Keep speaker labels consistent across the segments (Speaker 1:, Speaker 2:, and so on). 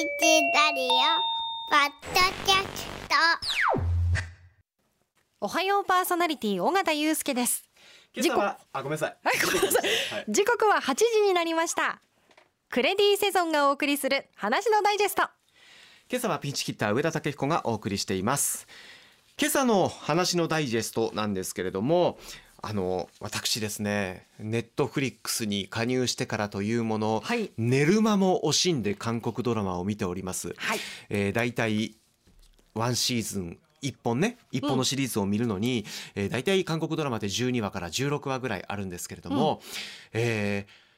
Speaker 1: ラディオポッドキャスト。
Speaker 2: おはようパーソナリティ尾形祐介です。
Speaker 3: 今朝はあごめんなさい。
Speaker 2: はいごめんなさい。
Speaker 3: はい。
Speaker 2: 時刻は8時になりました。クレディセゾンがお送りする話のダイジェスト。
Speaker 3: 今朝はピンチヒッター上田武彦がお送りしています。今朝の話のダイジェストなんですけれども。あの私ですねネットフリックスに加入してからというもの、
Speaker 2: はい。
Speaker 3: 寝る間も惜しんで韓国ドラマを見ております。
Speaker 2: はい。
Speaker 3: えー、だいたいワンシーズン一本ね一本のシリーズを見るのに、えー、だいたい韓国ドラマで12話から16話ぐらいあるんですけれども、えー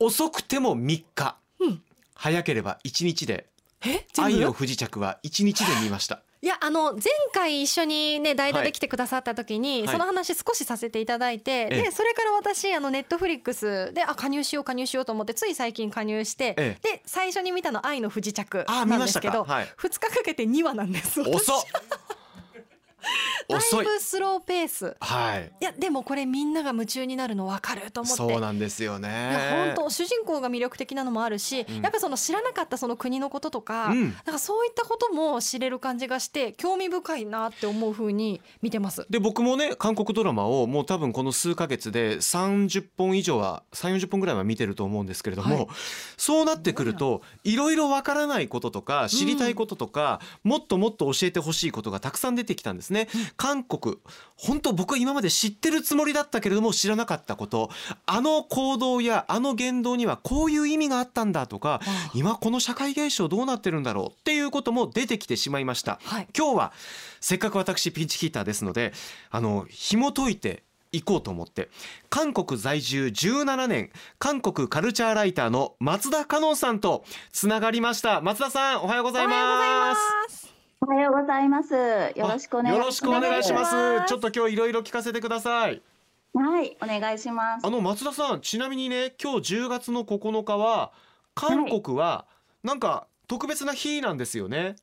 Speaker 3: 遅くても3日、
Speaker 2: うん。
Speaker 3: 早ければ1日で。
Speaker 2: え「
Speaker 3: 愛の不時着」は1日で見ました。
Speaker 2: いやあの前回一緒にね代打
Speaker 3: はい
Speaker 2: で来てくださった時に、
Speaker 3: はい。
Speaker 2: その話少しさせていただいて、
Speaker 3: ええ。
Speaker 2: でそれから私あのネットフリックスであ加入しよう加入しようと思ってつい最近加入して、
Speaker 3: え
Speaker 2: で最初に見たの「愛の不時着」なんですけど、
Speaker 3: か？はい。
Speaker 2: 2日かけて2話なんです
Speaker 3: 遅っ。
Speaker 2: だ
Speaker 3: 遅い。
Speaker 2: いぶスローペース。
Speaker 3: はい。
Speaker 2: いやでもこれみんなが夢中になるの分かると思って。
Speaker 3: そうなんですよね。
Speaker 2: 本当主人公が魅力的なのもあるし、
Speaker 3: うん。
Speaker 2: やっぱその知らなかったその国のこととか、
Speaker 3: うん。
Speaker 2: なんかそういったことも知れる感じがして興味深いなって思う風に見てます。
Speaker 3: で僕もね韓国ドラマをもう多分この数ヶ月で30本以上は3 4 0本ぐらいは見てると思うんですけれども、
Speaker 2: はい。
Speaker 3: そうなってくるといろいろわからないこととか知りたいこととか、もっともっと教えてほしいことがたくさん出てきたんですね。韓国本当僕は今まで知ってるつもりだったけれども知らなかったこと。あの行動やあの言動にはこういう意味があったんだとか今この社会現象どうなってるんだろうっていうことも出てきてしまいました。
Speaker 2: はい。
Speaker 3: 今日はせっかく私ピンチヒーターですのであの紐解いていこうと思って。韓国在住17年韓国カルチャーライターの松田香音さんとつながりました。松田さんおはようございま
Speaker 2: す。
Speaker 4: おはようございます。よろしくお願いします。
Speaker 3: よろしくお願いしますちょっと今日いろいろ聞かせてください
Speaker 4: はい、お願いします
Speaker 3: あ。の松田さんちなみにね今日10月の9日は韓国はなんか特別な日なんですよね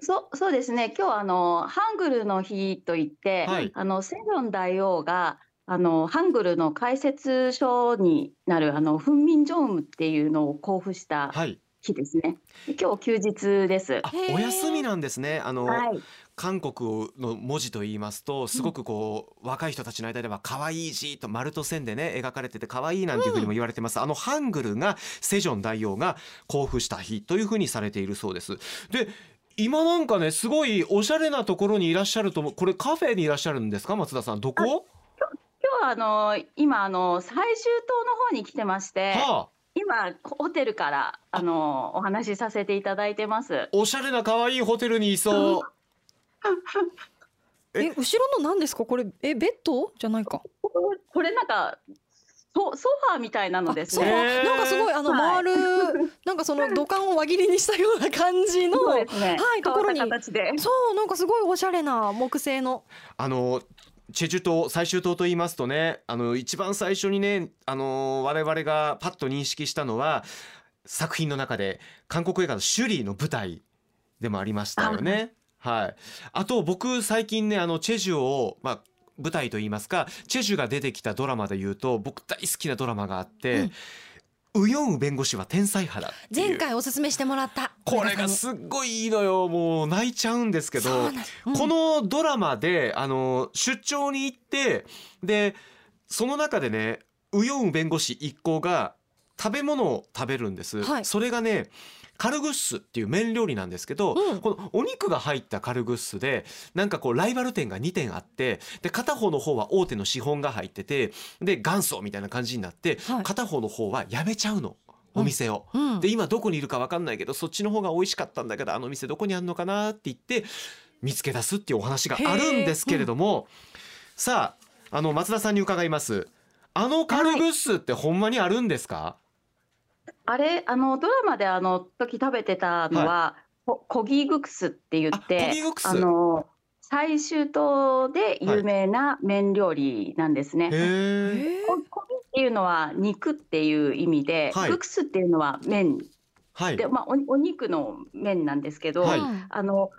Speaker 4: そう、そうですね。今日あのハングルの日といって、
Speaker 3: はい
Speaker 4: あのセジョン大王があのハングルの解説書になるあのフンミンジョンムっていうのを交付した
Speaker 3: はい
Speaker 4: 日ですね。今日休日です。
Speaker 3: お休みなんですね。あの、
Speaker 4: はい、
Speaker 3: 韓国の文字と言いますとすごくこう、若い人たちの間では可愛い字と丸と線でね描かれてて可愛いなんていうふうにも言われてます、あのハングルがセジョン大王が交付した日というふうにされているそうです。で今なんかねすごいおしゃれなところにいらっしゃると思う。これカフェにいらっしゃるんですか松田さん？どこ？
Speaker 4: 今日はあの今あの最終島の方に来てまして、
Speaker 3: はあ
Speaker 4: 今ホテルからあのお話しさせていただいてます。
Speaker 3: おしゃれな可愛いホテルにいそう え
Speaker 2: え？後ろの何ですか？これえベッド？じゃないか。
Speaker 4: これなんかソソファーみたいなのですね。
Speaker 2: なんかすごいあの
Speaker 4: はい
Speaker 2: 回る、なんかその土管を輪切りにしたような感じの。
Speaker 4: ね。
Speaker 2: はいところに。そうなんかすごいおしゃれな木製の。
Speaker 3: あのチェジュ島最終島と言いますとねあの一番最初にねあの我々がパッと認識したのは作品の中で韓国映画の「シュリー」の舞台でもありましたよね。はい、あと僕最近ねあのチェジュを、まあ、舞台と言いますかチェジュが出てきたドラマで言うと僕大好きなドラマがあって「ウヨンウ弁護士は天才肌」っていう。
Speaker 2: 前回おすすめしてもらった。
Speaker 3: これがすっごいいいのよ。もう泣いちゃうんですけど。
Speaker 2: うん。
Speaker 3: このドラマであの出張に行ってでその中でねウヨンウ弁護士一行が食べ物を食べるんです、
Speaker 2: はい。
Speaker 3: それがねカルグッスっていう麺料理なんですけど、
Speaker 2: うん。
Speaker 3: このお肉が入ったカルグッスでなんかこうライバル店が2店あってで片方の方は大手の資本が入っててで元祖みたいな感じになって、
Speaker 2: はい。
Speaker 3: 片方の方はやめちゃうのお店を。
Speaker 2: うん。
Speaker 3: で今どこにいるか分かんないけどそっちの方が美味しかったんだけどあの店どこにあるのかなって言って見つけ出すっていうお話があるんですけれども、さああの松田さんに伺います。あのカルグッスってほんまにあるんですか、
Speaker 4: あれあのドラマであの時食べてたのは、こコギーグクスって言っ
Speaker 3: あコ
Speaker 4: て
Speaker 3: ギグクス？
Speaker 4: あの最終島で有名な麺料理なんですね。
Speaker 3: へえ
Speaker 2: え
Speaker 4: ココギっていうのは肉っていう意味で、
Speaker 3: はい。
Speaker 4: グクスっていうのは麺。
Speaker 3: はい。
Speaker 4: で、まあ、おお肉の麺なんですけど、
Speaker 3: はい。
Speaker 2: うん
Speaker 4: あの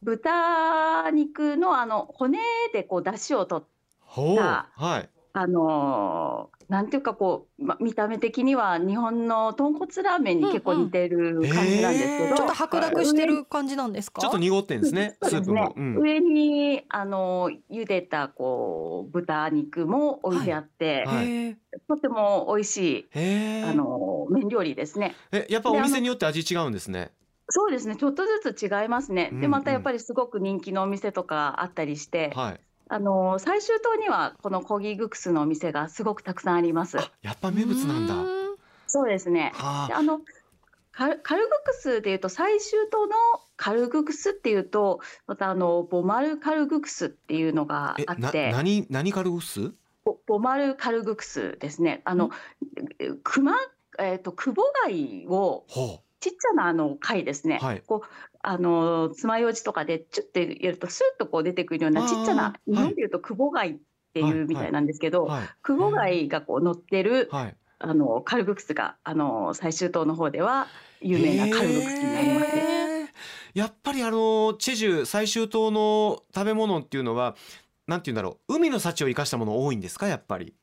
Speaker 4: 豚肉のあの骨でこう出汁を取っ
Speaker 3: ほう。
Speaker 4: さ
Speaker 3: はい。
Speaker 4: あのーなんていうかこう、ま、見た目的には日本の豚骨ラーメンに結構似てる感じなんですけど、
Speaker 3: うんうん
Speaker 2: ちょっと白濁してる感じなんですか？
Speaker 3: ちょっと濁ってんですねスープも、うん。
Speaker 4: 上にあの茹でたこう豚肉も置いてあって、
Speaker 3: はい。
Speaker 2: へえ
Speaker 4: とても美味しい
Speaker 3: へ
Speaker 4: あの麺料理ですね。
Speaker 3: ええやっぱお店によって味違うんですね。
Speaker 4: そうですね。ちょっとずつ違いますね。
Speaker 3: うんうん。
Speaker 4: でまたやっぱりすごく人気のお店とかあったりして、
Speaker 3: はい
Speaker 4: あの最終島にはこのコギグクスのお店がすごくたくさんあります。
Speaker 3: あやっぱ名物なんだ。
Speaker 4: そうですね。
Speaker 3: はあ。
Speaker 4: であのカルカルグクスでいうと最終島のカルグクスっていうとまたあのボマルカルグクスっていうのがあって。
Speaker 3: 何何カルグス？
Speaker 4: ボボマルカルグクスですね。あの熊えっ、とクボ貝を
Speaker 3: ほ
Speaker 4: ちっちゃなあの貝ですね、
Speaker 3: はい。
Speaker 4: こうあの爪楊枝とかでチュッてやるとスッとこう出てくるようなちっちゃ
Speaker 3: あ
Speaker 4: な
Speaker 3: ー
Speaker 4: 日本でいうとクボ貝って
Speaker 3: はい
Speaker 4: いうみたいなんですけど、
Speaker 3: うはい。
Speaker 4: クボ貝がこう乗ってる
Speaker 3: はい。
Speaker 4: あのカルグクスがあの最終島の方では有名なカルグクスになりますね。
Speaker 3: やっぱりあのチェジュ最終島の食べ物っていうのはなんて言うんだろう。海の幸を生かしたもの多いんですか？やっぱり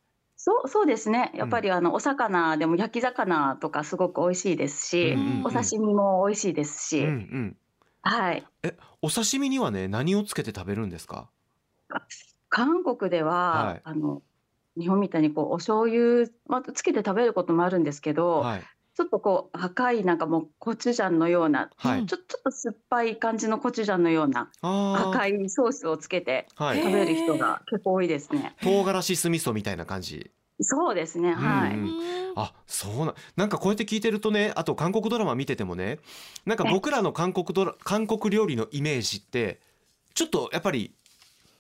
Speaker 4: そうそうですね。やっぱりあのお魚でも焼き魚とかすごく美味しいですし、
Speaker 3: うんうんうん。
Speaker 4: お刺身も美味しいですし、
Speaker 3: うんうん。
Speaker 4: はい。
Speaker 3: お刺身にはね何をつけて食べるんですか？
Speaker 4: 韓国では、
Speaker 3: はい。
Speaker 4: あの日本みたいにこうお醤油まあつけて食べることもあるんですけど、
Speaker 3: はい
Speaker 4: ちょっとこう赤いなんかもうコチュジャンのような、
Speaker 3: はい
Speaker 4: ちょちょっと酸っぱい感じのコチュジャンのような
Speaker 3: あ
Speaker 4: 赤いソースをつけて食べる人が結構多いですね。
Speaker 3: 唐辛子酢味噌みたいな感じ
Speaker 4: そうですね、はい。
Speaker 3: うんあそうななんかこうやって聞いてるとねあと韓国ドラマ見ててもねなんか僕らの韓国ドラ韓国料理のイメージってちょっとやっぱり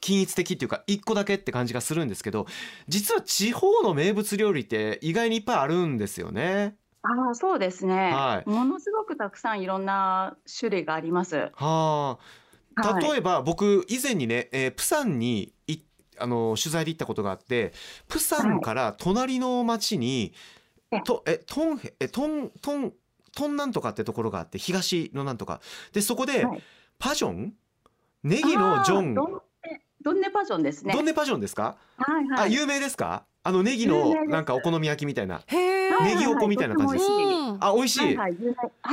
Speaker 3: 均一的っていうか一個だけって感じがするんですけど実は地方の名物料理って意外にいっぱいあるんですよね。
Speaker 4: ああ、そうですね、
Speaker 3: はい。
Speaker 4: ものすごくたくさんいろんな種類があります。
Speaker 3: はあ。
Speaker 4: はい。
Speaker 3: 例えば僕以前にね、えープサンにいあの取材で行ったことがあってプサンから隣の町に、
Speaker 4: え。
Speaker 3: とえトンヘえトントントンなんとかってところがあって東のなんとか。でそこで、
Speaker 4: はい。
Speaker 3: パジョン？ネギのジョン？
Speaker 4: ドンネドンネパジョンですね。
Speaker 3: ドンネパジョンですか、
Speaker 4: はいはい。
Speaker 3: あ有名ですか？あのネギのなんかお好み焼きみたいな。ネギおこみたいな感じ。ですあ美味しい、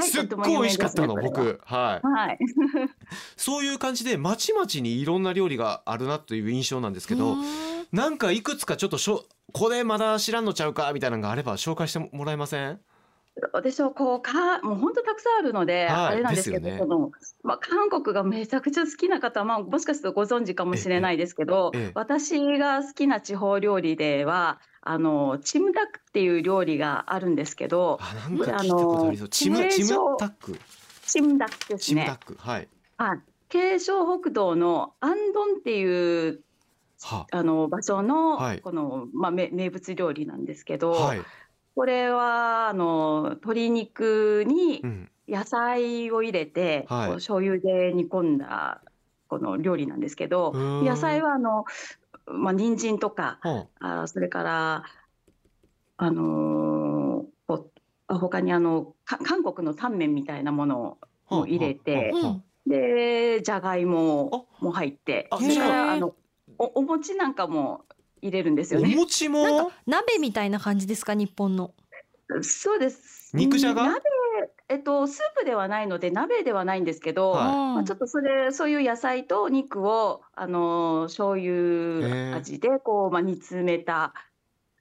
Speaker 3: すっごい美味しかったの僕。はい。そういう感じでまちまちにいろんな料理があるなという印象なんですけど、
Speaker 2: うん
Speaker 3: なんかいくつかちょっとしょこれまだ知らんのちゃうかみたいなのがあれば紹介してもらえません？
Speaker 4: 私はこうかもう本当たくさんあるので、
Speaker 3: はい
Speaker 4: あれなんですけど、
Speaker 3: ですよね。
Speaker 4: そのまあ韓国がめちゃくちゃ好きな方はまあもしかするとご存知かもしれないですけど、
Speaker 3: ええええ。
Speaker 4: 私が好きな地方料理ではあのチムダックっていう料理があるんですけど、
Speaker 3: あなんか聞いたことありそう。チムチムタック？
Speaker 4: チムダックですね。
Speaker 3: チムタッ。ク。はい。
Speaker 4: はい。京尚北道のアンドンっていう
Speaker 3: は
Speaker 4: あ。の場所の、
Speaker 3: はい。
Speaker 4: このまあ名名物料理なんですけど、
Speaker 3: はい、
Speaker 4: これはあの鶏肉に
Speaker 3: うん、
Speaker 4: 野菜を入れて、
Speaker 3: はい。
Speaker 4: こう醤油で煮込んだこの料理なんですけど
Speaker 3: うーん。
Speaker 4: 野菜はあの、まあ人参とか
Speaker 3: は
Speaker 4: あそれからあのーこうあ他にあのか韓国のタンメンみたいなもの
Speaker 3: あ
Speaker 4: を入れて
Speaker 3: はあはあ
Speaker 2: う。ん
Speaker 4: でじゃがいもも入って
Speaker 3: あ
Speaker 4: それからあのおお餅なんかも入れるんですよ
Speaker 3: お
Speaker 4: ね。
Speaker 3: 餅も？
Speaker 2: なんか鍋みたいな感じですか日本の。
Speaker 4: そうです。
Speaker 3: 肉じゃが？
Speaker 4: 鍋えっとスープではないので鍋ではないんですけど、
Speaker 3: はい。
Speaker 4: まあ、ちょっとそれそういう野菜と肉をあの醤油味でこう、まあ、煮詰めた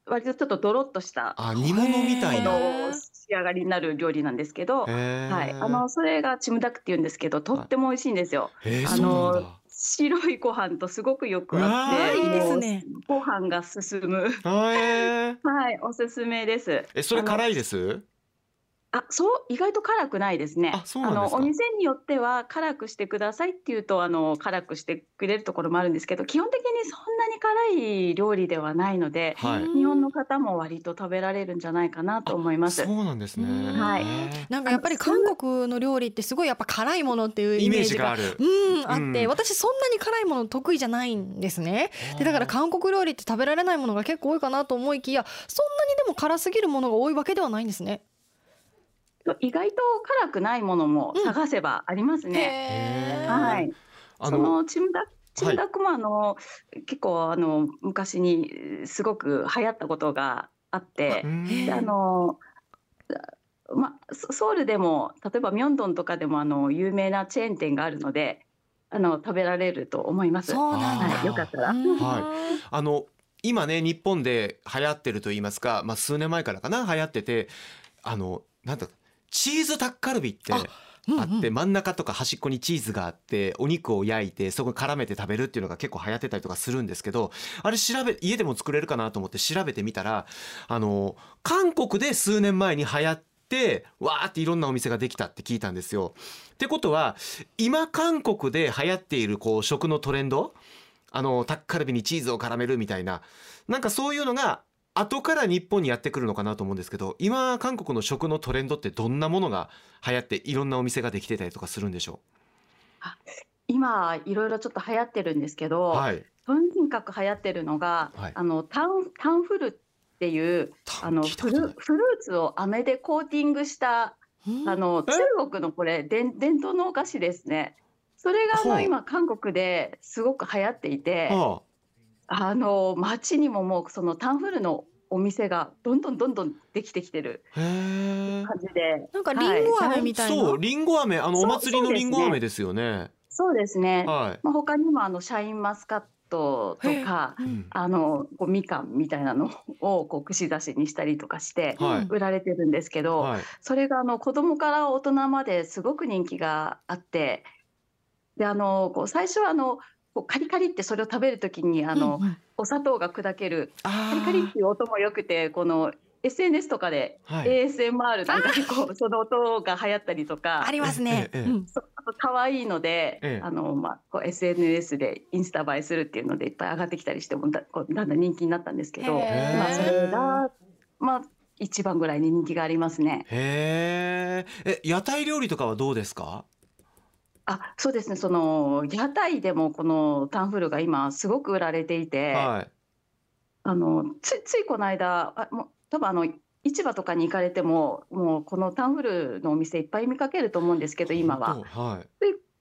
Speaker 4: 割とちょっとドロッとした
Speaker 3: あ煮物みたい
Speaker 4: あ
Speaker 3: な。
Speaker 2: へー
Speaker 4: の仕上がりになる料理なんですけど、はい、あのそれがチムダックって言うんですけどとっても美味しいんですよ。
Speaker 3: へーそう
Speaker 4: あの
Speaker 3: なんだ
Speaker 4: 白いご飯とすごくよく合って
Speaker 2: ーいいですね。
Speaker 4: ご飯が進む。はいおすすめです。
Speaker 3: えそれ辛いです？
Speaker 4: あ、そう、意外と辛くないですね。
Speaker 3: あそうなんですか？
Speaker 4: の、お店によっては辛くしてくださいっていうと、あの、辛くしてくれるところもあるんですけど、基本的にそんなに辛い料理ではないので、
Speaker 3: はい。
Speaker 2: うん
Speaker 4: 日本の方も割と食べられるんじゃないかなと思います。
Speaker 3: そうなんですね。
Speaker 2: うん
Speaker 4: はい。
Speaker 2: なんかやっぱり韓国の料理ってすごいやっぱ辛いものっていうイ
Speaker 3: イメー
Speaker 2: メージが
Speaker 3: ジがある。
Speaker 2: うんあって、
Speaker 3: うん。
Speaker 2: 私そんなに辛いもの得意じゃないんですね。でだから韓国料理って食べられないものが結構多いかなと思いきやそんなにでも辛すぎるものが多いわけではないんですね
Speaker 4: 意外と辛くないものも探せばありますね。
Speaker 2: へー。
Speaker 4: はい。そ
Speaker 3: あの
Speaker 4: のチムダチムダックもあの、結構あの昔にすごく流行ったことがあって
Speaker 3: う、ん。
Speaker 4: であのまソソウルでも例えばミョンドンとかでもあの有名なチェーン店があるのであの食べられると思います。
Speaker 2: そうなんだ、
Speaker 4: はいよかったら。
Speaker 2: うん。
Speaker 3: はあの今ね日本で流行ってると言いますか、まあ、数年前からかな流行っててあのなんだチーズタッカルビってあ
Speaker 2: うん
Speaker 3: って真ん中とか端っこにチーズがあってお肉を焼いてそこに絡めて食べるっていうのが結構流行ってたりとかするんですけどあれ調べ家でも作れるかなと思って調べてみたらあの韓国で数年前に流行ってわーっていろんなお店ができたって聞いたんですよ。ってことは今韓国で流行っているこう食のトレンド？あのタッカルビにチーズを絡めるみたいな。なんかそういうのが後から日本にやってくるのかなと思うんですけど今韓国の食のトレンドってどんなものが流行っていろんなお店ができてたりとかするんでしょ
Speaker 4: 今いろいろちょっと流行ってるんですけ
Speaker 3: う
Speaker 4: ど、
Speaker 3: はい。
Speaker 4: とにかく流行ってるのが、
Speaker 3: はい。
Speaker 4: あのタンタンフルっていうあのフルフルーツを飴でコーティングした
Speaker 2: うん？
Speaker 4: あの
Speaker 3: え？
Speaker 4: 中国のこれ伝伝統のお菓子ですね。それがあの今韓国ですごく流行っていて、
Speaker 3: は
Speaker 4: あの街にももうそのタンフルのお店がどんどんどんどんできてきてる
Speaker 3: あ、へえ。
Speaker 4: 感じで、
Speaker 2: なんかリンゴ飴みたいな、
Speaker 3: そうリンゴ飴。あのお祭りの
Speaker 4: そうですね
Speaker 3: リンゴ飴ですよね。
Speaker 4: そうですね。
Speaker 3: はい、
Speaker 4: まあ他にもあのシャインマスカットとか。
Speaker 3: うん。
Speaker 4: あのこうみかんみたいなのをこう串刺しにしたりとかして
Speaker 3: はい。
Speaker 4: 売られてるんですけど、
Speaker 3: はい。
Speaker 4: それがあの子供から大人まですごく人気があってであのこう最初はあのこうカリカリってそれを食べる時にあの、
Speaker 2: うんうん。
Speaker 4: お砂糖が砕ける。
Speaker 3: あ
Speaker 4: カリカリっていう音も良くてこの SNS とかで
Speaker 3: はい。
Speaker 4: ASMR なんかでこうその音が流行ったりとか。
Speaker 2: ありますね、
Speaker 3: ええええ
Speaker 2: うん。
Speaker 4: そうあと可愛いので、
Speaker 3: ええ。
Speaker 4: あのまあ、こう SNS でインスタ映えするっていうのでいっぱい上がってきたりしてもだこうだんだん人気になったんですけど、まあ、それが、まあ、一番ぐらいに人気がありますね。
Speaker 3: へええ屋台料理とかはどうですか？
Speaker 4: あそうですね。その屋台でもこのタンフルが今すごく売られていて、
Speaker 3: はい。
Speaker 4: あのつついこの間あもう多分あの市場とかに行かれてももうこのタンフルのお店いっぱい見かけると思うんですけど今は。
Speaker 3: 本。当？はい。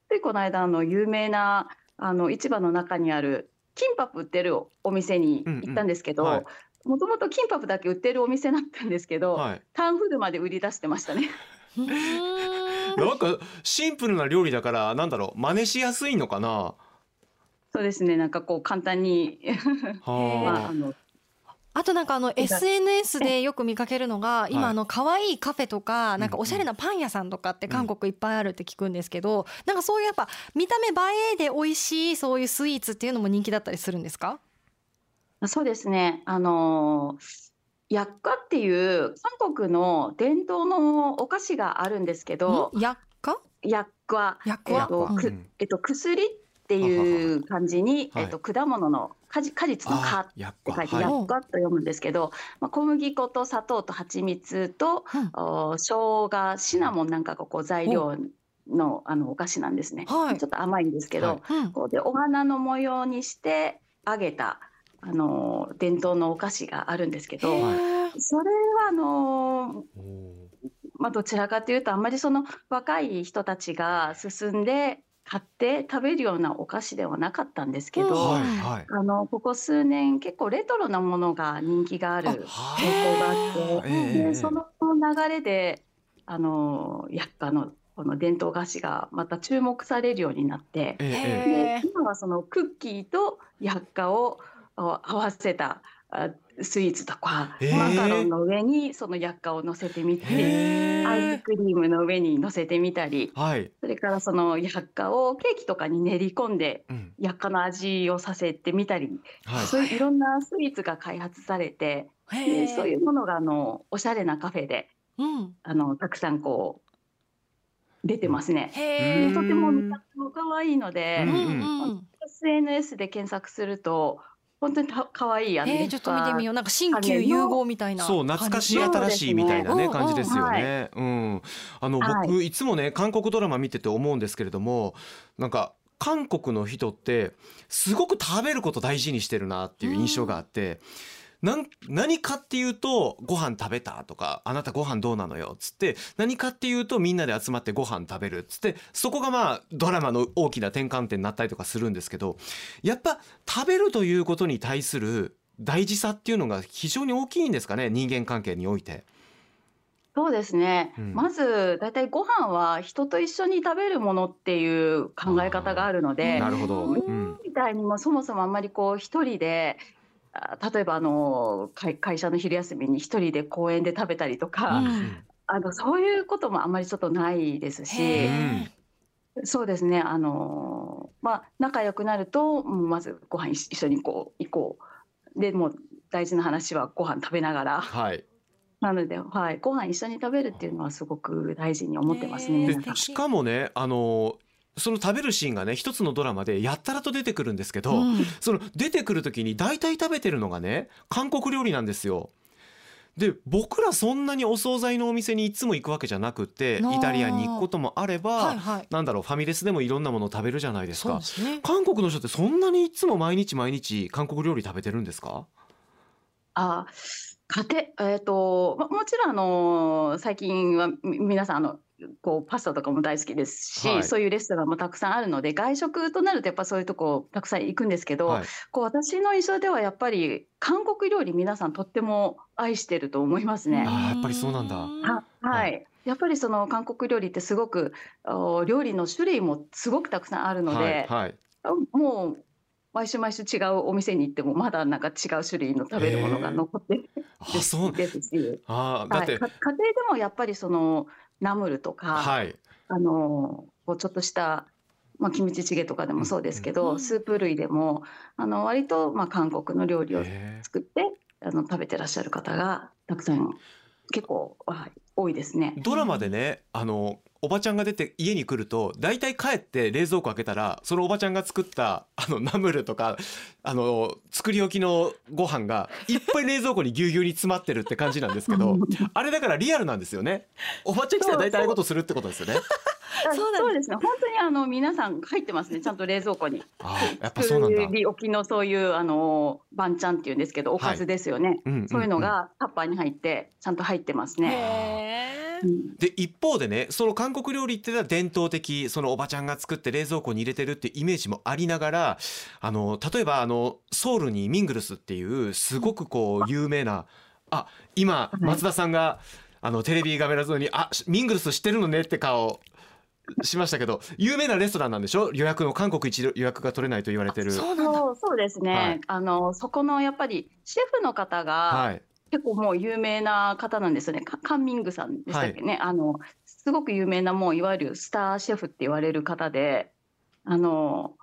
Speaker 4: ついこの間あの有名なあの市場の中にあるキンパプ売ってるお店に行ったんですけど
Speaker 3: うんうん。はい。
Speaker 4: もともとキンパプだけ売ってるお店だったんですけど、
Speaker 3: はい。
Speaker 4: タンフルまで売り出してましたね。
Speaker 2: うーん
Speaker 3: なんかシンプルな料理だからなんだろう真似しやすいのかな？
Speaker 4: そうですね。なんかこう簡単に、まあ、
Speaker 3: は
Speaker 4: あの
Speaker 2: あとなんかあの SNS でよく見かけるのが
Speaker 3: い。
Speaker 2: 今あの可愛いカフェとかなんかおしゃれなパン屋さんとかって韓国いっぱいあるって聞くんですけどなんかそういうやっぱ見た目映えで美味しいそういうスイーツっていうのも人気だったりするんですか？
Speaker 4: そうですね。あのヤッカっていう韓国の伝統のお菓子があるんですけど
Speaker 2: ん？やっか
Speaker 4: ヤッカ
Speaker 2: やっ
Speaker 4: えっとく
Speaker 3: うん。
Speaker 4: えっと、薬っていう感じに、
Speaker 3: はい。
Speaker 4: えっと、果物の果実果実の
Speaker 3: あ
Speaker 4: 果っ
Speaker 3: やって
Speaker 4: 書いて、
Speaker 3: はい。
Speaker 4: ヤッカと読むんですけど、まあ、小麦粉と砂糖と蜂蜜と
Speaker 2: うん。
Speaker 4: お生姜シナモンなんかがこう材料のあのお菓子なんですね。
Speaker 2: はい。
Speaker 4: ちょっと甘いんですけど、
Speaker 3: はい。
Speaker 2: うん。
Speaker 4: こうでお花の模様にして揚げたあの伝統のお菓子があるんですけど、それはあのまあ、どちらかというとあんまりその若い人たちが進んで買って食べるようなお菓子ではなかったんですけど、
Speaker 2: うん
Speaker 3: はいはい。
Speaker 4: あのここ数年結構レトロなものが人気がある傾向があって、でその流れであの薬価のこの伝統菓子がまた注目されるようになって、で今はそのクッキーと薬価をあ合わせたあスイーツとか、マカロンの上にその薬価を乗せてみたり。
Speaker 3: へ
Speaker 4: アイ
Speaker 3: え
Speaker 4: スクリームの上に乗せてみたり、
Speaker 3: はい、
Speaker 4: それからその薬価をケーキとかに練り込んで
Speaker 3: うん。
Speaker 4: 薬価の味をさせてみたり、
Speaker 3: はい、
Speaker 4: そういういろんなスイーツが開発されて、
Speaker 2: へ
Speaker 4: で
Speaker 2: ー
Speaker 4: そういうものがあのおしゃれなカフェで
Speaker 2: うん。
Speaker 4: あのたくさんこう出てますね。とても見た目も可愛いので、
Speaker 3: うん
Speaker 2: うんうん。
Speaker 4: SNS で検索すると本当にた可愛いあの
Speaker 2: えー、ちょっと見てみよう。なんか新旧融合みたいな
Speaker 3: そう懐かしい新しいみたいなね
Speaker 2: ね
Speaker 3: 感じですよ
Speaker 4: うん
Speaker 3: ね。うん、あの
Speaker 4: はい。
Speaker 3: 僕いつもね韓国ドラマ見てて思うんですけれども、なんか韓国の人ってすごく食べること大事にしてるなっていう印象があって。なん何かっていうとご飯食べたとかあなたご飯どうなのよっつって何かっていうとみんなで集まってご飯食べるっつってそこがまあドラマの大きな転換点になったりとかするんですけどやっぱ食べるということに対する大事さっていうのが非常に大きいんですかね人間関係において。
Speaker 4: そうですね。
Speaker 3: うん
Speaker 4: まずだいたいご飯は人と一緒に食べるものっていう考え方があるので、
Speaker 3: なるほど、
Speaker 2: う
Speaker 3: うん
Speaker 4: みたいにもそもそもあんまりこう一人であ例えばあの会会社の昼休みに一人で公園で食べたりとか、
Speaker 2: うん
Speaker 4: あのそういうこともあんまりちょっとないですし、そうですねあのまあ仲良くなるとうんまずご飯一一緒にこう行こう。でもう大事な話はご飯食べながら。
Speaker 3: はい。
Speaker 4: なので、はい、ご飯一緒に食べるっていうのはすごく大事に思ってますね。
Speaker 3: しかもねあのその食べるシーンがね一つのドラマでやったらと出てくるんですけど、
Speaker 2: うん。
Speaker 3: その出てくる時に大体食べてるのがね韓国料理なんですよ。で僕らそんなにお惣菜のお店にいつも行くわけじゃなくってイタリアンに行くこともあれば、
Speaker 2: はいはい。
Speaker 3: なんだろうファミレスでもいろんなものを食べるじゃないですか。
Speaker 2: ですね。
Speaker 3: 韓国の人ってそんなにいつも毎日毎日韓国料理食べてるんですか？
Speaker 4: あ家庭えっ、とまもちろんあの最近はみ皆さんあのこうパスタとかも大好きですし、
Speaker 3: はい。
Speaker 4: そういうレストランもたくさんあるので外食となるとやっぱそういうとこたくさん行くんですけど、
Speaker 3: はい。
Speaker 4: こう私の印象ではやっぱり韓国料理皆さんとっても愛してると思いますね。
Speaker 3: あーやっぱりそうなんだ。
Speaker 4: ははい、やっぱりその韓国料理ってすごくお料理の種類もすごくたくさんあるので、
Speaker 3: はいはい。
Speaker 4: あもう毎週毎週違うお店に行ってもまだなんか違う種類の食べるものが残ってる
Speaker 3: あそう。
Speaker 4: ですし、
Speaker 3: あーだって、
Speaker 4: はい、か家庭でもやっぱりそのナムルとか、
Speaker 3: はい。
Speaker 4: あのこうちょっとした、まあ、キムチチゲとかでもそうですけど、
Speaker 2: うん。
Speaker 4: スープ類でもあの割とまあ韓国の料理を作ってあの食べてらっしゃる方がたくさん結構、はい、多いですね。
Speaker 3: ドラマでねあのおばちゃんが出て家に来ると大体帰って冷蔵庫開けたらそのおばちゃんが作ったあのナムルとかあの作り置きのご飯がいっぱい冷蔵庫にぎゅうぎゅうに詰まってるって感じなんですけど あれだからリアルなんですよねおばちゃん来たら大体ああいうことするってことですよね
Speaker 4: あ
Speaker 2: そう
Speaker 4: です。ね。本当にあの皆さん入ってますね。ちゃんと冷蔵庫に。
Speaker 3: あーやっぱそうなんだ。
Speaker 4: 作り置きのそういうあの番ちゃんっていうんですけどおかずですよね、そういうのがタッパーに入ってちゃんと入ってますね。
Speaker 3: で一方でねその韓国料理っていうのは伝統的そのおばちゃんが作って冷蔵庫に入れてるっていうイメージもありながらあの例えばあのソウルにミングルスっていうすごくこう有名なあ今
Speaker 4: はい。
Speaker 3: 松田さんがあのテレビ画面のに「あミングルス知ってるのね」って顔しましたけど有名なレストランなんでしょ？予約の韓国一予約が取れないと言われてる。
Speaker 2: そう
Speaker 4: そうそうですね、
Speaker 3: はい。
Speaker 4: あのそこのやっぱりシェフの方が
Speaker 3: はい、
Speaker 4: 結構もう有名な方なんですよね、かカンミングさんでしたっけね、あのすごく有名なもういわゆるスターシェフって言われる方であの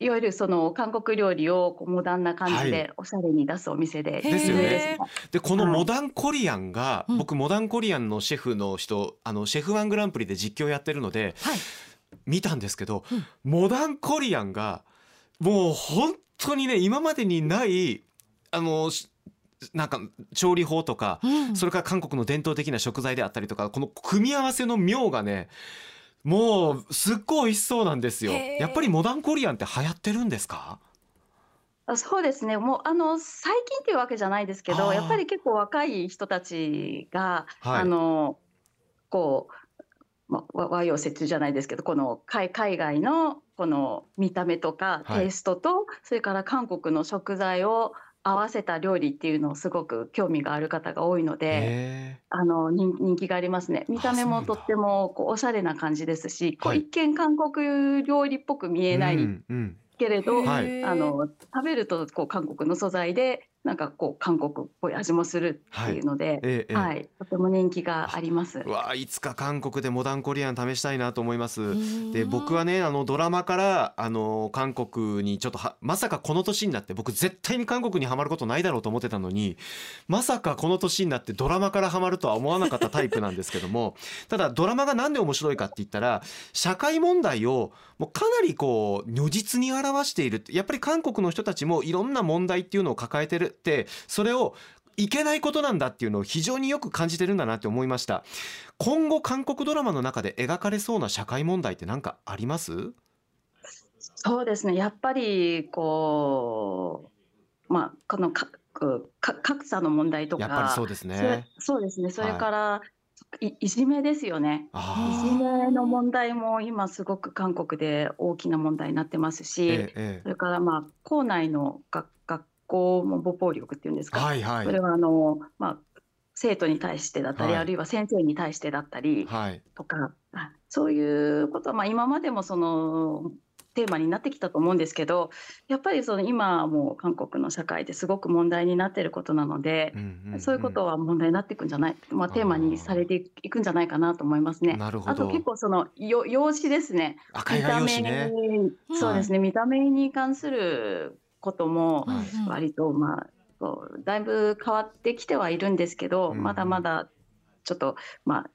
Speaker 4: いわゆるその韓国料理をこうモダンな感じ
Speaker 3: はい。
Speaker 4: でおしゃれに出すお店で、
Speaker 3: ですよね。
Speaker 4: で
Speaker 3: この
Speaker 4: はい。
Speaker 3: モダンコリアンが、
Speaker 2: うん。
Speaker 3: 僕モダンコリアンのシェフの人あのシェフワングランプリで実況やってるので
Speaker 2: はい。
Speaker 3: 見たんですけど、
Speaker 2: うん。
Speaker 3: モダンコリアンがもう本当にね今までにないあのしなんか調理法とか、
Speaker 2: うん。
Speaker 3: それから韓国の伝統的な食材であったりとかこの組み合わせの妙がねもうすっごい美味しそうなんですよ。やっぱりモダンコリアンって流行ってるんですか？
Speaker 4: あそうですね。もうあの最近っていうわけじゃないですけどやっぱり結構若い人たちが、
Speaker 3: はい。
Speaker 4: あのこう、ま、和和洋折衷じゃないですけどこの海海外のこの見た目とか
Speaker 3: はい。
Speaker 4: テイストと、それから韓国の食材を合わせた料理っていうのをすごく興味がある方が多いので
Speaker 3: へ
Speaker 4: あの人人気がありますね。見た目もとってもこうおしゃれな感じですし、こう
Speaker 3: はい。
Speaker 4: 一見韓国料理っぽく見
Speaker 3: え
Speaker 4: えないけれど、
Speaker 3: はい。
Speaker 4: あの食べるとこう韓国の素材でなんかこう韓国っぽい味もするっていうので、
Speaker 3: ええええ。
Speaker 4: はい、とても人気があります。
Speaker 3: う。わあいつか韓国でモダンコリアン試したいなと思います。
Speaker 2: うん
Speaker 3: で僕はねあのドラマからあの韓国にちょっとはまさかこの年になって僕絶対に韓国にはまることないだろうと思ってたのにまさかこの年になってドラマからはまるとは思わなかったタイプなんですけども ただドラマがなんで面白いかって言ったら社会問題をもうかなりこう如実に表している。やっぱり韓国の人たちもいろんな問題っていうのを抱えてるってそれをいけないことなんだっていうのを非常によく感じてるんだなって思いました。今後韓国ドラマの中で描かれそうな社会問題って何かあります？
Speaker 4: そうですね。やっぱりこう、まあ、このかか格差の問題とか
Speaker 3: やっぱりそうですね。
Speaker 4: そうですね。それから、い。いじめですよね。い
Speaker 3: あ
Speaker 4: じめの問題も今すごく韓国で大きな問題になってますし、
Speaker 3: えええ
Speaker 4: それからまあ校内の学学校も母暴力っていうんですか、
Speaker 3: はいはい。
Speaker 4: それはあの、まあ、生徒に対してだったり、
Speaker 3: はい。
Speaker 4: あるいは先生に対してだったり
Speaker 3: はい。
Speaker 4: とか、あそういうことは、まあ、今までもそのテーマになってきたと思うんですけどやっぱりその今はもう韓国の社会ですごく問題になっていることなので、
Speaker 3: んんん。
Speaker 4: そういうことは問題になっていくんじゃない、まあ、テーマにされていくんじゃないかなと思いますね。
Speaker 3: なるほど。
Speaker 4: あと結構そのよ容姿ですね。
Speaker 3: 赤い画用紙ね。
Speaker 4: そうですね、見た目に関することも
Speaker 3: はい。
Speaker 4: 割とまあそうだいぶ変わってきてはいるんですけど、
Speaker 3: うん
Speaker 4: まだまだちょっとまあ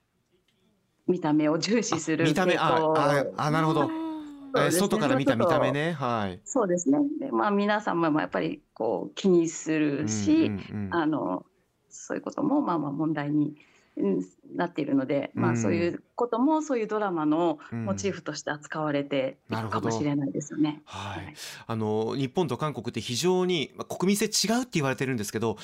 Speaker 4: 見た目を重視する
Speaker 3: 見た目あああなるほど、
Speaker 4: ね。
Speaker 3: 外から見た見た目ね。はい。
Speaker 4: そうですね。でまあ皆さんもやっぱりこう気にするし、あのそういうこともまあまあ問題にうんなっているので、ま
Speaker 3: うん
Speaker 4: あそういうこともそういうドラマの
Speaker 3: うん
Speaker 4: モチーフとして扱われていくかもしれないですよね。
Speaker 3: はい
Speaker 4: はい
Speaker 3: あの日本と韓国って非常にまあ国民性違うって言われてるんですけど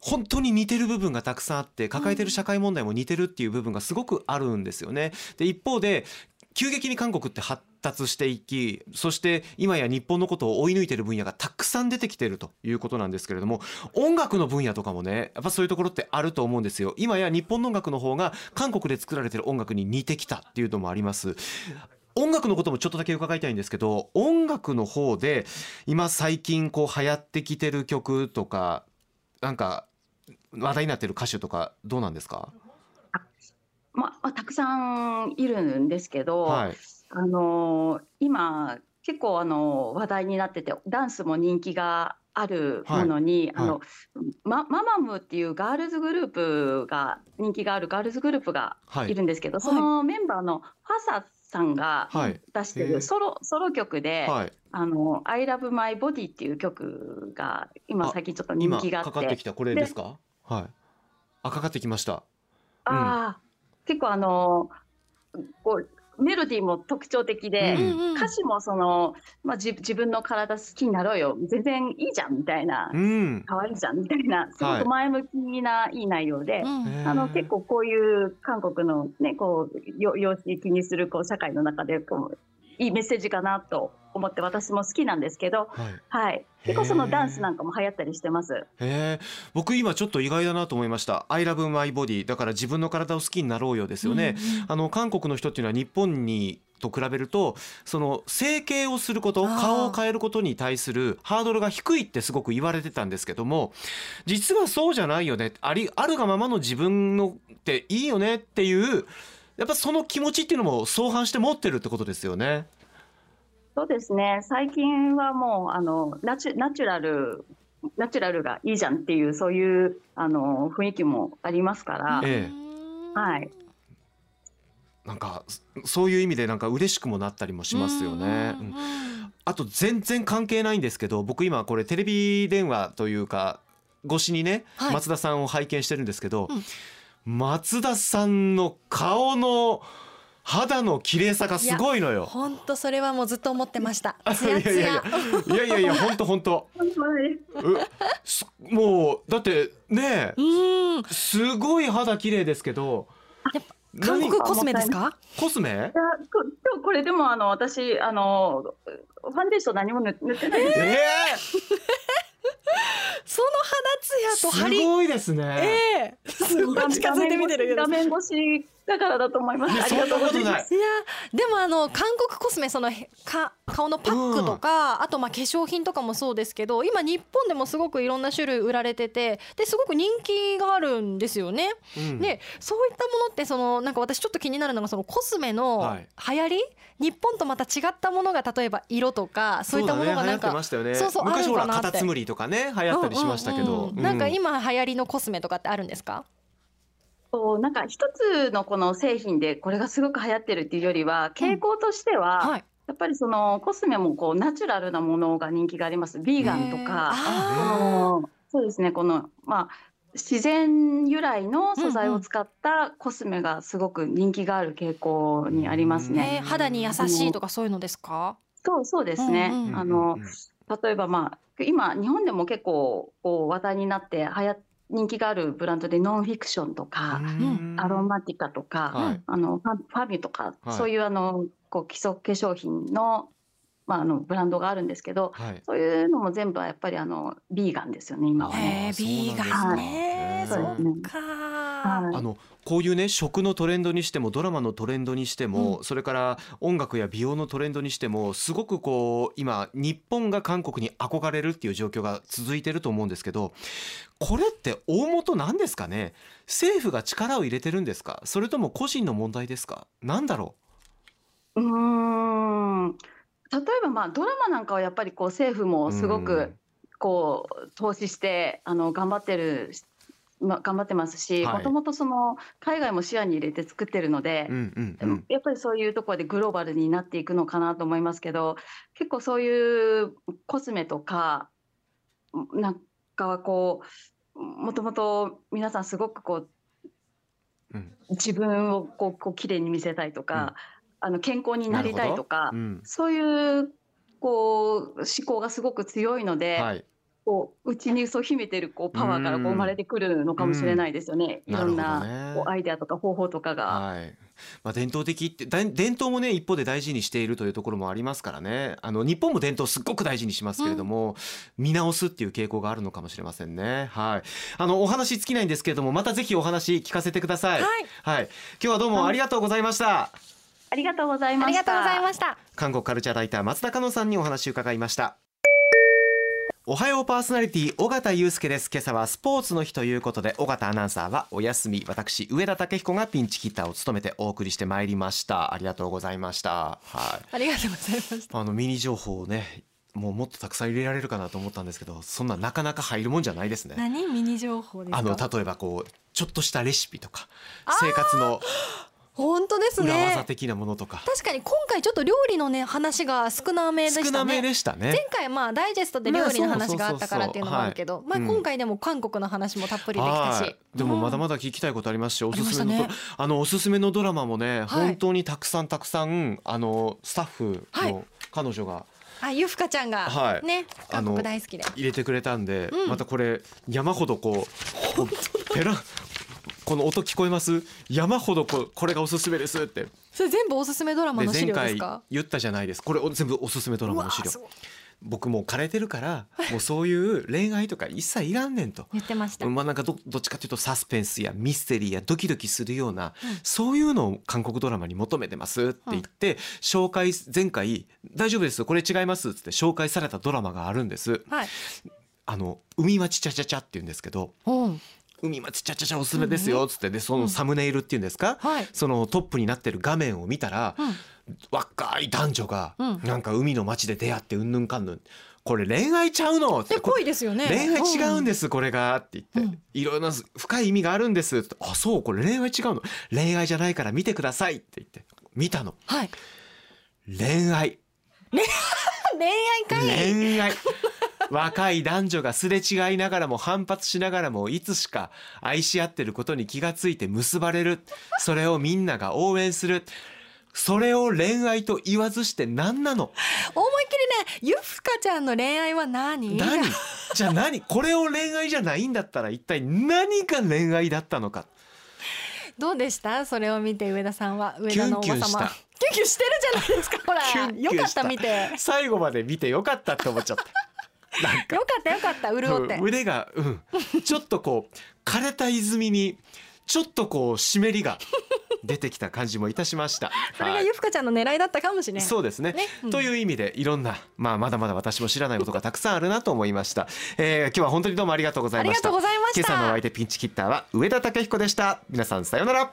Speaker 3: 本当に似てる部分がたくさんあって抱えてる社会問題も似てるっていう部分がすごくあるんですよね。で一方で急激に韓国って発達していきそして今や日本のことを追い抜いてる分野がたくさん出てきてるということなんですけれども音楽の分野とかもねやっぱそういうところってあると思うんですよ。今や日本の音楽の方が韓国で作られてる音楽に似てきたっていうのもあります。音楽のこともちょっとだけ伺いたいんですけど音楽の方で今最近こう流行ってきてる曲とかなんか話題になってる歌手とかどうなんですか？
Speaker 4: まあ、まあたくさんいるんですけど、
Speaker 3: はい
Speaker 4: あの今結構あの話題になっててダンスも人気があるものに、
Speaker 3: はい。
Speaker 4: あのマママムっていうガールズグループが人気があるガールズグループが
Speaker 3: はい。
Speaker 4: いるんですけど、そのメンバーのファサさんが
Speaker 3: はい。
Speaker 4: 出してるソロソロ曲で
Speaker 3: はい「
Speaker 4: あの I Love My Body」っていう曲が今
Speaker 3: あ
Speaker 4: 最近ちょっと人
Speaker 3: 今
Speaker 4: 気があって。
Speaker 3: かかってきた。これですか？はい。あかかってきました。
Speaker 4: あー結構あのこうメロディーも特徴的で、
Speaker 3: うん。
Speaker 4: 歌詞もその、まあ、自自分の体好きになろうよ。全然いいじゃんみたいな、
Speaker 3: うん。
Speaker 4: 可愛いじゃんみたいなすごく前向きないい内容で、あの結構こういう韓国のねこうよ容姿気にするこう社会の中でこういいメッセージかなと思って私も好きなんですけど、
Speaker 3: はい。
Speaker 4: はい、結構そのダンスなんかも流行ったりしてます。
Speaker 3: へえ僕今ちょっと意外だなと思いました「I love my body」だから自分の体を好きになろうよですよね、あの韓国の人っていうのは日本にと比べるとその整形をすること顔を変えることに対するハードルが低いってすごく言われてたんですけども実はそうじゃないよね。ありあるがままの自分のっていいよねっていうやっぱその気持ちっていうのも相反して持ってるってことですよね。
Speaker 4: そうですね。最近はもうあのナチュナチュラルナチュラルがいいじゃんっていうそういうあの雰囲気もありますから、
Speaker 3: え
Speaker 4: はい、
Speaker 3: なんかそそういう意味でなんか嬉しくもなったりもしますよね。うんあと全然関係ないんですけど僕今これテレビ電話というか越しにね、
Speaker 2: はい。
Speaker 3: 松田さんを拝見してるんですけど、
Speaker 2: うん
Speaker 3: 松田さんの顔の肌の綺麗さがすごいのよ。
Speaker 2: 本当それはもうずっと思ってました。
Speaker 3: い
Speaker 2: ツヤツヤ。
Speaker 3: やいやいやいや いやいや本当本当もうだってね
Speaker 2: うん。
Speaker 3: すごい肌綺麗ですけど
Speaker 2: やっ韓
Speaker 3: 何
Speaker 2: 国コスメですか？
Speaker 3: コスメ？
Speaker 4: いやこ今日これでもあの私あのファンデーション何も塗塗ってないです、
Speaker 3: え
Speaker 2: その肌ツと張り。
Speaker 3: ごいですね。
Speaker 2: ええすごい近づいて見てるけど。
Speaker 4: 画面越しだからだと思います。
Speaker 3: いや
Speaker 4: ありがとうございます。
Speaker 2: い。やでもあの韓国コスメそのへか顔のパックとか、あとまあ化粧品とかもそうですけど今日本でもすごくいろんな種類売られててですごく人気があるんですよね。
Speaker 3: うん。
Speaker 2: でそういったものってそのなんか私ちょっと気になるのがそのコスメの
Speaker 3: はい。
Speaker 2: 流行り、日本とまた違ったものが例えば色とかそういったものがなん
Speaker 3: そうだね。流行って
Speaker 2: か
Speaker 3: ましたよね。
Speaker 2: そうそう
Speaker 3: 昔ほら
Speaker 2: あるかなって。
Speaker 3: カタツムリとかね流行ったりしましたけど、
Speaker 2: うんうんうんなんか今流行りのコスメとかってあるんですか？
Speaker 4: そうなんか一つのこの製品でこれがすごく流行ってるっていうよりは傾向としては、
Speaker 2: はい。
Speaker 4: やっぱりそのコスメもこうナチュラルなものが人気があります。ビーガンとか、
Speaker 2: あ
Speaker 4: このそうですねこのまあ自然由来の素材を使ったコスメがすごく人気がある傾向にあります
Speaker 2: ー
Speaker 4: ね。
Speaker 2: えー肌に優しいとかそういうのですか？
Speaker 4: そうそうですね。
Speaker 2: うんうん
Speaker 4: あの
Speaker 3: うん
Speaker 4: 例えばまあ今日本でも結構こう話題になって流行人気があるブランドでノンフィクションとか、
Speaker 3: うん。
Speaker 4: アロマティカとか、
Speaker 3: はい。
Speaker 4: あのファファミとか、
Speaker 3: はい。
Speaker 4: そういうあのこう基礎化粧品のまあ、あのブランドがあるんですけど
Speaker 3: はい。
Speaker 4: そういうのも全部はやっぱりあのビーガンですよね今は
Speaker 3: あ
Speaker 4: ね。
Speaker 2: ビーガンね。そ
Speaker 4: ですね。
Speaker 2: っか
Speaker 4: はい。
Speaker 3: あのこういうね食のトレンドにしてもドラマのトレンドにしても、それから音楽や美容のトレンドにしてもすごくこう今日本が韓国に憧れるっていう状況が続いてると思うんですけどこれって大元なんですかね？政府が力を入れてるんですか？それとも個人の問題ですか？なんだろ
Speaker 4: うーん例えばまあドラマなんかはやっぱりこう政府
Speaker 3: う
Speaker 4: もすご
Speaker 3: うん
Speaker 4: くこう投資してあの頑張ってる、まあ、頑張ってますし
Speaker 3: はい。
Speaker 4: もともとその海外も視野に入れて作ってるので
Speaker 3: う、んうん
Speaker 4: で
Speaker 3: うん。
Speaker 4: もやっぱりそういうところでグローバルになっていくのかなと思いますけど結構そういうコスメとかなんかはこうもともと皆さんすごくこう
Speaker 3: うん。
Speaker 4: 自分をこうこう綺麗に見せたいとか、あの健康になりたいとか、
Speaker 3: うん。
Speaker 4: そういうこう思考がすごく強いので、
Speaker 3: はい。
Speaker 4: こう内にそう秘めてるこうパワーからこう生まれてくるのかもしれないですよね。
Speaker 3: うん。
Speaker 4: いろん
Speaker 3: な
Speaker 4: こうアイデアとか方法とかが。
Speaker 3: はい。まあ、伝統的ってだ伝統もね一方で大事にしているというところもありますからね。あの日本も伝統すっごく大事にしますけれども、見直すっていう傾向があるのかもしれませんね。はい。あのお話尽きないんですけれどもまたぜひお話聞かせてください。
Speaker 2: はい。
Speaker 3: はい、今日はどうもありがとうございました、
Speaker 4: ありがとうございました。
Speaker 2: ありがとうございました。
Speaker 3: 韓国カルチャーライター松田香乃さんにお話を伺いました。おはようパーソナリティ尾形祐介です。今朝はスポーツの日ということで尾形アナウンサーはお休み。私上田武彦がピンチヒッターを務めてお送りしてまいりました。ありがとうございました。はい。
Speaker 2: ありがとうございました。
Speaker 3: あのミニ情報をねもうもっとたくさん入れられるかなと思ったんですけどそんななかなか入るもんじゃないですね。
Speaker 2: 何？ミニ情報ですか？
Speaker 3: あの例えばこうちょっとしたレシピとか生活の
Speaker 2: 本当です
Speaker 3: 裏技
Speaker 2: ね
Speaker 3: 的なものとか、
Speaker 2: 確かに今回ちょっと料理のね話が少なめでしたね。
Speaker 3: 少なめでしたね。
Speaker 2: 前回まあダイジェストで料理の話があったからっていうのもあるけど、まあ今回でも韓国の話もたっぷりできたし、
Speaker 3: はい。でもまだ
Speaker 2: だ
Speaker 3: まだ聞きたいことありますし、おすすめの
Speaker 2: ね
Speaker 3: あのおすすめのドラマもね、
Speaker 2: はい
Speaker 3: 本当にたくさんたくさんあのスタッフ
Speaker 2: はい。
Speaker 3: の彼女が
Speaker 2: あゆふかちゃんが
Speaker 3: はい。
Speaker 2: ね、韓国大好きで。
Speaker 3: 入れてくれたんで、
Speaker 2: うん。
Speaker 3: またこれ山ほどこうこうペラこの音聞こえます？山ほどこうこれがおすすめですって。
Speaker 2: それ全部おすすめドラマの資
Speaker 3: で前回
Speaker 2: 料ですか？
Speaker 3: 言ったじゃないです。これお全部おすすめドラマの資料。僕もう枯れてるから もうそういう恋愛とか一切いらんねんと。
Speaker 2: 言ってました、
Speaker 3: まあなんかどどっちかというとサスペンスやミステリーやドキドキするような、
Speaker 2: うん。
Speaker 3: そういうのを韓国ドラマに求めてますって言って、紹介前回大丈夫です。これ違いますって紹介されたドラマがあるんです。
Speaker 2: はい。
Speaker 3: あの海町チャチャチャって言うんですけど
Speaker 2: うん
Speaker 3: 海町チャチャチャおすすめですよっつって。でそのサムネイルっていうんですか、
Speaker 2: はい。
Speaker 3: そのトップになってる画面を見たら、
Speaker 2: うん。
Speaker 3: 若い男女が
Speaker 2: うん。
Speaker 3: なんか海の町で出会ってうんぬんかんぬん。これ恋愛ちゃうの？って
Speaker 2: で恋ですよね。
Speaker 3: 恋愛違うん
Speaker 2: で
Speaker 3: ですこれが。って言って、
Speaker 2: うん。
Speaker 3: いろいろな深い意味があるんです。ってあそうこれ恋愛違うの。恋愛じゃないから見てくださいって言って。見たの。
Speaker 2: はい。
Speaker 3: 恋愛。
Speaker 2: 恋愛。会
Speaker 3: 恋愛若い男女がすれ違いながらも反発しながらもいつしか愛し合ってることに気がついて結ばれる。それをみんなが応援する。それを恋愛と言わずして何なの？
Speaker 2: 思いっきりねゆふかちゃんの恋愛は何？
Speaker 3: 何？じゃあ何？これを恋愛じゃないんだったら一体何が恋愛だったのか？
Speaker 2: どうでした？それを見て上田さんは。上田のおば様
Speaker 3: キュンキュンした。
Speaker 2: キュンキュンしてるじゃないですかほら。よかった見て。
Speaker 3: 最後まで見てよかったって思っちゃった
Speaker 2: よかったよかった潤って。
Speaker 3: うん腕が、うん、ちょっとこう枯れた泉にちょっとこう湿りが出てきた感じもいたしました。
Speaker 2: それが
Speaker 3: はい
Speaker 2: ゆふかちゃんの狙いだったかもしれない
Speaker 3: そうですね。
Speaker 2: ね。うん。
Speaker 3: という意味でいろんな、まあ、まだまだ私も知らないことがたくさんあるなと思いました、えー今日は本当にどうもありがとうございました。
Speaker 2: ありがとうございました。
Speaker 3: 今朝のお相手ピンチキッターは上田武彦でした。皆さんさようなら